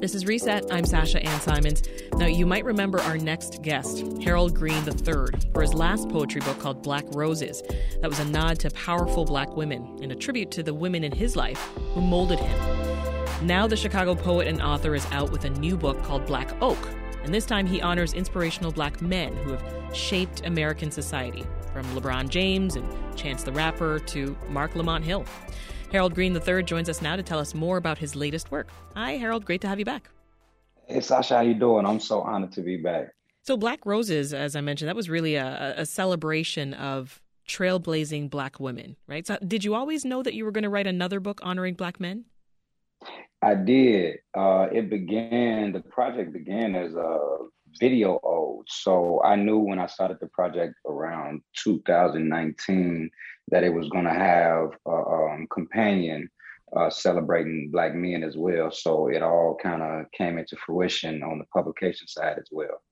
This is Reset. I'm Sasha Ann Simons. Now, you might remember our next guest, Harold Green III, for his last poetry book called Black Roses. That was a nod to powerful black women and a tribute to the women in his life who molded him. Now, the Chicago poet and author is out with a new book called Black Oak, and this time he honors inspirational black men who have shaped American society, from LeBron James and Chance the Rapper to Marc Lamont Hill. Harold Green III joins us now to tell us more about his latest work. Hi, Harold. Great to have you back. Hey, Sasha. How you doing? I'm so honored to be back. So, Black Roses, as I mentioned, that was really a, a celebration of trailblazing black women, right? So, did you always know that you were going to write another book honoring black men? I did. Uh, it began, the project began as a video ode. So I knew when I started the project around 2019 that it was going to have a um, companion uh, celebrating Black men as well. So it all kind of came into fruition on the publication side as well.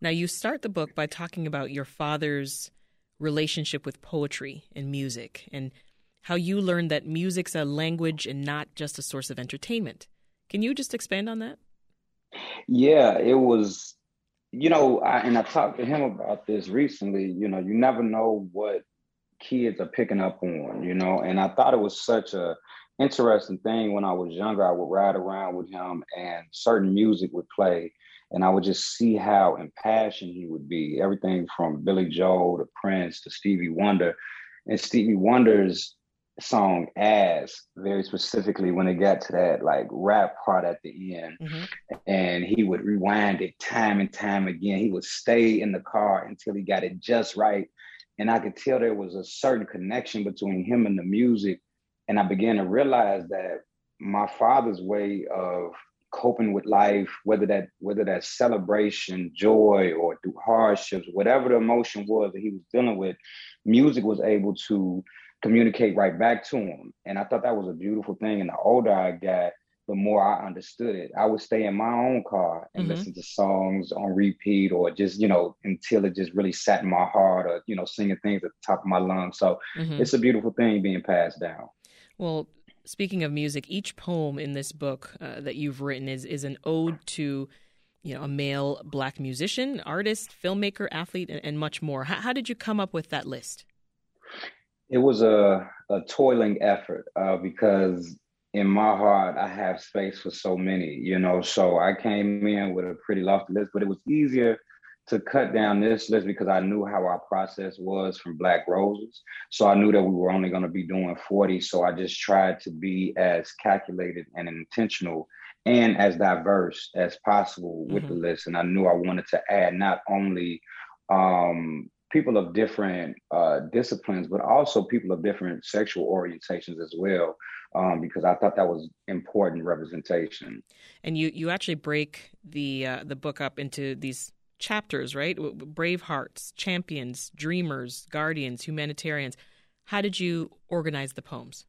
Now, you start the book by talking about your father's relationship with poetry and music and how you learned that music's a language and not just a source of entertainment. Can you just expand on that? Yeah, it was, you know, I, and I talked to him about this recently. You know, you never know what kids are picking up on, you know, and I thought it was such a interesting thing when I was younger. I would ride around with him and certain music would play and I would just see how impassioned he would be. Everything from Billy Joel to Prince to Stevie Wonder. And Stevie Wonder's song as very specifically when it got to that like rap part at the end. Mm-hmm. and he would rewind it time and time again. He would stay in the car until he got it just right. And i could tell there was a certain connection between him and the music. And i began to realize that my father's way of coping with life whether that whether that's celebration joy or through hardships whatever the emotion was that he was dealing with music was able to communicate right back to him. And I thought that was a beautiful thing. And the older I got, the more I understood it. I would stay in my own car and mm-hmm. listen to songs on repeat or just, you know, until it just really sat in my heart or, you know, singing things at the top of my lungs. So mm-hmm. it's a beautiful thing being passed down. Well, speaking of music, each poem in this book uh, that you've written is, is an ode to, you know, a male black musician, artist, filmmaker, athlete, and, and much more. How, how did you come up with that list? It was a, a toiling effort uh, because in my heart, I have space for so many, you know. So I came in with a pretty lofty list, but it was easier to cut down this list because I knew how our process was from Black Roses. So I knew that we were only going to be doing 40. So I just tried to be as calculated and intentional and as diverse as possible with mm-hmm. the list. And I knew I wanted to add not only um, people of different uh, disciplines, but also people of different sexual orientations as well, um, because I thought that was important representation. And you you actually break the uh, the book up into these chapters, right? Brave hearts, champions, dreamers, guardians, humanitarians. How did you organize the poems?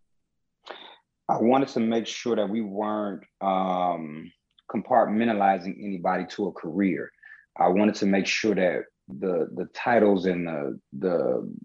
I wanted to make sure that we weren't um, compartmentalizing anybody to a career. I wanted to make sure that the the titles and the the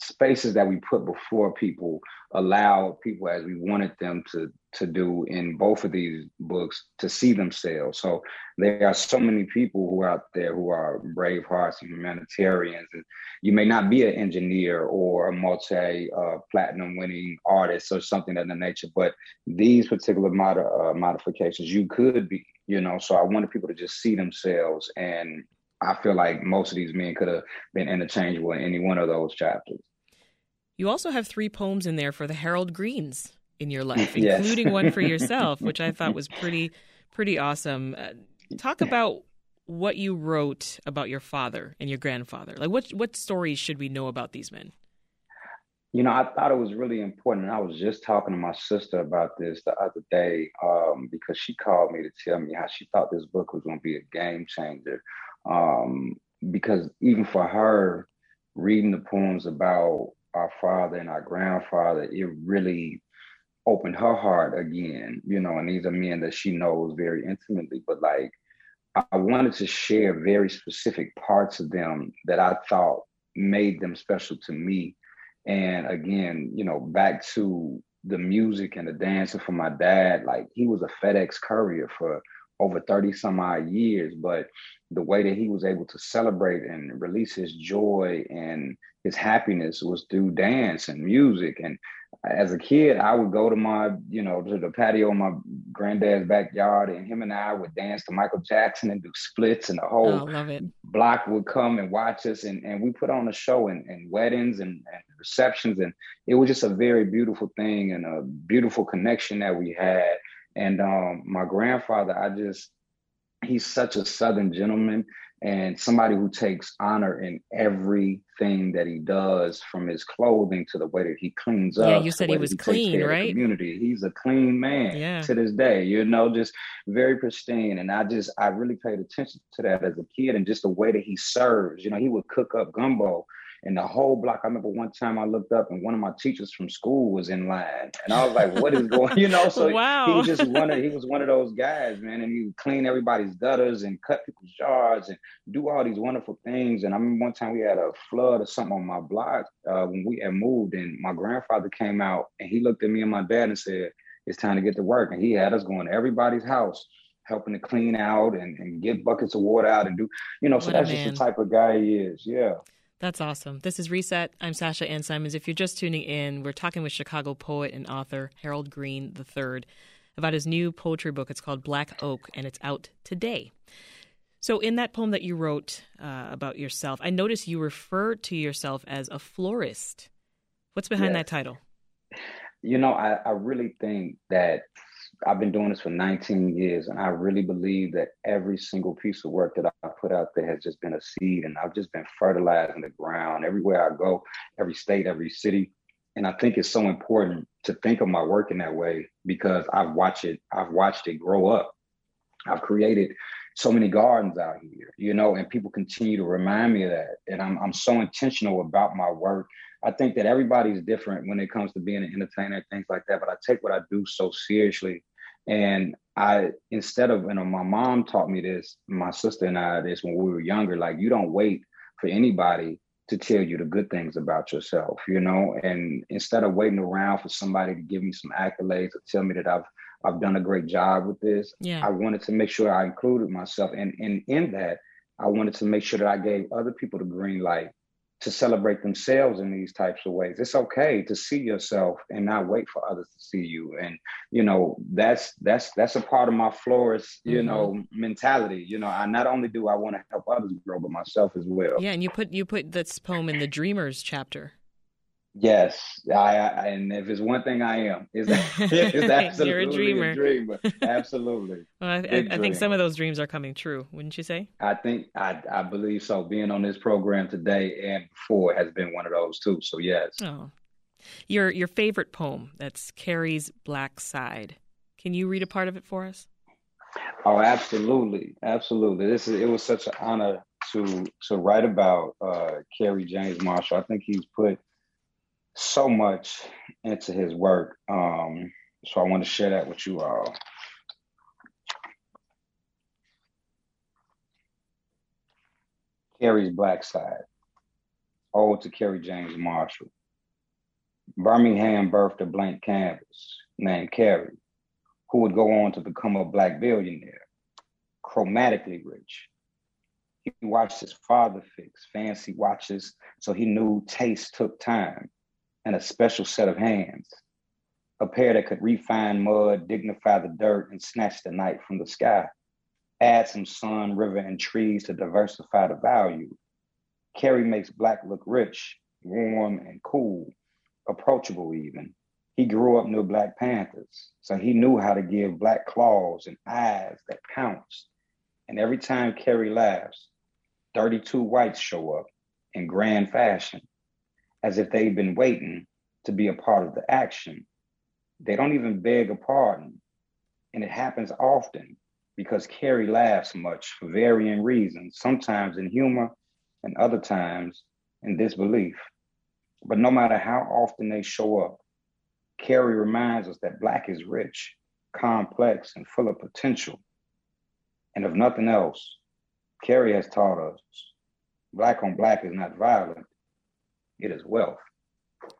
spaces that we put before people allow people as we wanted them to to do in both of these books to see themselves. So there are so many people who are out there who are brave hearts and humanitarians and you may not be an engineer or a multi uh, platinum winning artist or something of the nature but these particular mod- uh, modifications you could be you know so i wanted people to just see themselves and I feel like most of these men could have been interchangeable in any one of those chapters. You also have three poems in there for the Harold Greens in your life, yes. including one for yourself, which I thought was pretty pretty awesome. Uh, talk about what you wrote about your father and your grandfather. Like what what stories should we know about these men? You know, I thought it was really important. And I was just talking to my sister about this the other day um, because she called me to tell me how she thought this book was going to be a game changer um, because even for her, reading the poems about our father and our grandfather, it really opened her heart again, you know, and these are men that she knows very intimately, but like I wanted to share very specific parts of them that I thought made them special to me. And again, you know, back to the music and the dancing for my dad, like he was a FedEx courier for over 30 some odd years, but the way that he was able to celebrate and release his joy and his happiness was through dance and music. And as a kid, I would go to my, you know, to the patio in my granddad's backyard, and him and I would dance to Michael Jackson and do splits, and the whole oh, block would come and watch us. And, and we put on a show in, in weddings and, and receptions. And it was just a very beautiful thing and a beautiful connection that we had. And um, my grandfather, I just, he's such a Southern gentleman and somebody who takes honor in everything that he does, from his clothing to the way that he cleans up. Yeah, you said he was he clean, right? Community. He's a clean man yeah. to this day. You know, just very pristine. And I just I really paid attention to that as a kid, and just the way that he serves. You know, he would cook up gumbo and the whole block. I remember one time I looked up and one of my teachers from school was in line, and I was like, "What is going?" You know, so wow. he was just one of he was one of those guys, man, and he would clean everybody's gutters and cut people's yards and do all these wonderful things. And I remember one time we had a flood or something on my block uh, when we had moved, and my grandfather came out and he looked at me and my dad and said, "It's time to get to work," and he had us going to everybody's house helping to clean out and, and get buckets of water out and do, you know, so that's just the type of guy he is. Yeah. That's awesome. This is Reset. I'm Sasha Ann Simons. If you're just tuning in, we're talking with Chicago poet and author Harold Green III about his new poetry book. It's called Black Oak, and it's out today. So, in that poem that you wrote uh, about yourself, I noticed you refer to yourself as a florist. What's behind yes. that title? You know, I, I really think that I've been doing this for 19 years, and I really believe that every single piece of work that I put out there has just been a seed, and I've just been fertilizing the ground everywhere I go, every state, every city. And I think it's so important to think of my work in that way because I've watched it, I've watched it grow up. I've created so many gardens out here, you know, and people continue to remind me of that. And I'm I'm so intentional about my work. I think that everybody's different when it comes to being an entertainer, things like that. But I take what I do so seriously and I, instead of, you know, my mom taught me this, my sister and I this when we were younger, like you don't wait for anybody to tell you the good things about yourself, you know? And instead of waiting around for somebody to give me some accolades or tell me that I've I've done a great job with this, yeah. I wanted to make sure I included myself. And, and in that, I wanted to make sure that I gave other people the green light to celebrate themselves in these types of ways. It's okay to see yourself and not wait for others to see you. And you know, that's that's that's a part of my florist, you mm-hmm. know, mentality. You know, I not only do I want to help others grow, but myself as well. Yeah, and you put you put this poem in the Dreamers chapter. Yes, I, I, and if it's one thing I am, is is absolutely You're a dreamer. A dreamer. Absolutely. well, I, I, I, think some of those dreams are coming true, wouldn't you say? I think I I believe so. Being on this program today and before has been one of those too. So yes. Oh, your your favorite poem that's Kerry's Black Side. Can you read a part of it for us? Oh, absolutely, absolutely. This is it was such an honor to to write about uh, Kerry James Marshall. I think he's put so much into his work. Um, so I want to share that with you all. Kerry's Black Side. Ode to Kerry James Marshall. Birmingham birthed a blank canvas named Kerry, who would go on to become a black billionaire, chromatically rich. He watched his father fix fancy watches, so he knew taste took time and a special set of hands, a pair that could refine mud, dignify the dirt, and snatch the night from the sky. Add some sun, river, and trees to diversify the value. Kerry makes black look rich, warm, and cool, approachable even. He grew up near Black Panthers, so he knew how to give black claws and eyes that pounce. And every time Kerry laughs, 32 whites show up in grand fashion as if they've been waiting to be a part of the action. They don't even beg a pardon. And it happens often because Kerry laughs much for varying reasons, sometimes in humor and other times in disbelief. But no matter how often they show up, Kerry reminds us that Black is rich, complex, and full of potential. And if nothing else, Kerry has taught us Black on Black is not violent, it is wealth.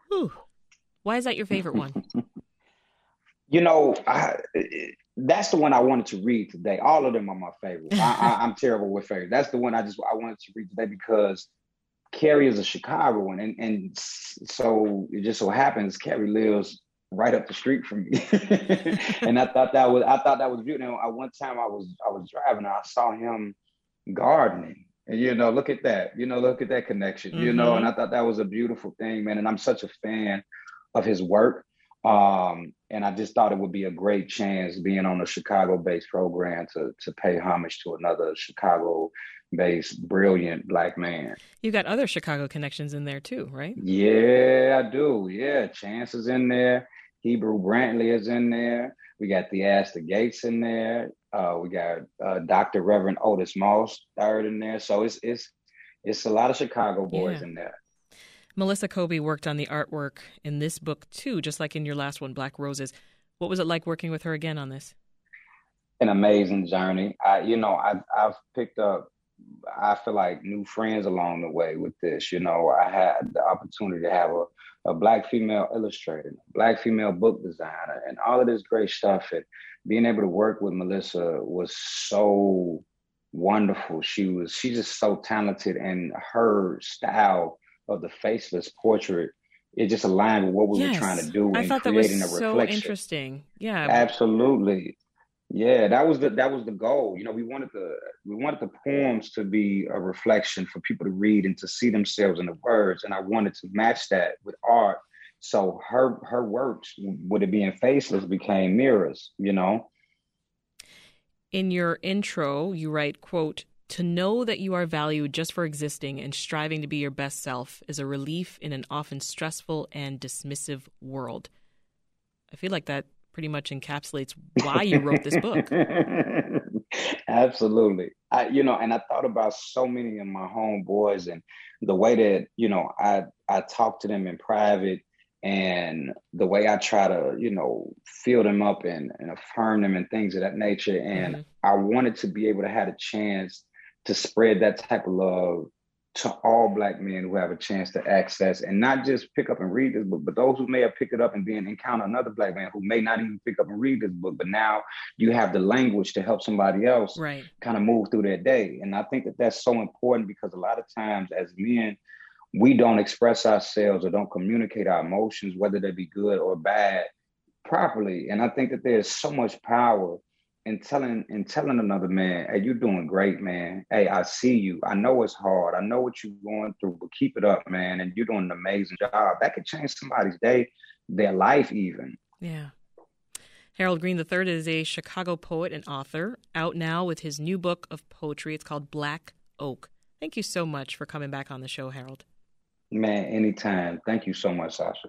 Whew. Why is that your favorite one? you know, I, that's the one I wanted to read today. All of them are my favorite. I, am terrible with favorites. That's the one I just I wanted to read today because Kerry is a Chicagoan, and and so it just so happens Kerry lives right up the street from me, and I thought that was I thought that was beautiful. You know, one time I was I was driving, and I saw him gardening, and you know, look at that, you know, look at that connection, mm-hmm. you know, and mm-hmm. I thought that was a beautiful thing, man. And I'm such a fan of his work. Um, and I just thought it would be a great chance being on a Chicago-based program to to pay homage to another Chicago-based brilliant black man. You got other Chicago connections in there too, right? Yeah, I do. Yeah, Chance is in there. Hebru Brantley is in there. We got Theaster Gates in there. Uh, we got uh, Dr. Reverend Otis Moss third in there. So it's it's it's a lot of Chicago boys yeah. in there. Melissa Koby worked on the artwork in this book too, just like in your last one, Black Roses. What was it like working with her again on this? An amazing journey. I, you know, I've I've picked up. I feel like new friends along the way with this. You know, I had the opportunity to have a, a black female illustrator, black female book designer, and all of this great stuff. And being able to work with Melissa was so wonderful. She was she's just so talented, and her style of the faceless portrait it just aligned with what we yes. were trying to do I thought that was so interesting. Yeah. Absolutely. Yeah, that was the that was the goal. You know, we wanted the we wanted the poems to be a reflection for people to read and to see themselves in the words. And I wanted to match that with art. So her her works, with it being faceless, became mirrors, you know. In your intro, you write, quote, to know that you are valued just for existing and striving to be your best self is a relief in an often stressful and dismissive world. I feel like that pretty much encapsulates why you wrote this book. Absolutely. I, you know, and I thought about so many of my homeboys and the way that, you know, I I talk to them in private and the way I try to, you know, fill them up and, and affirm them and things of that nature. And mm-hmm. I wanted to be able to have a chance to spread that type of love to all black men who have a chance to access and not just pick up and read this book, but those who may have picked it up and then encounter another black man who may not even pick up and read this book, but now you have the language to help somebody else right. kind of move through their day. And I think that that's so important because a lot of times as men, we don't express ourselves or don't communicate our emotions, whether they be good or bad, properly. And I think that there's so much power and telling and telling another man, hey, you're doing great, man. Hey, I see you. I know it's hard. I know what you're going through, but keep it up, man. And you're doing an amazing job. That could change somebody's day, their life even. Yeah. Harold Green III is a Chicago poet and author, out now with his new book of poetry. It's called Black Oak. Thank you so much for coming back on the show, Harold. Man, anytime. Thank you so much, Sasha.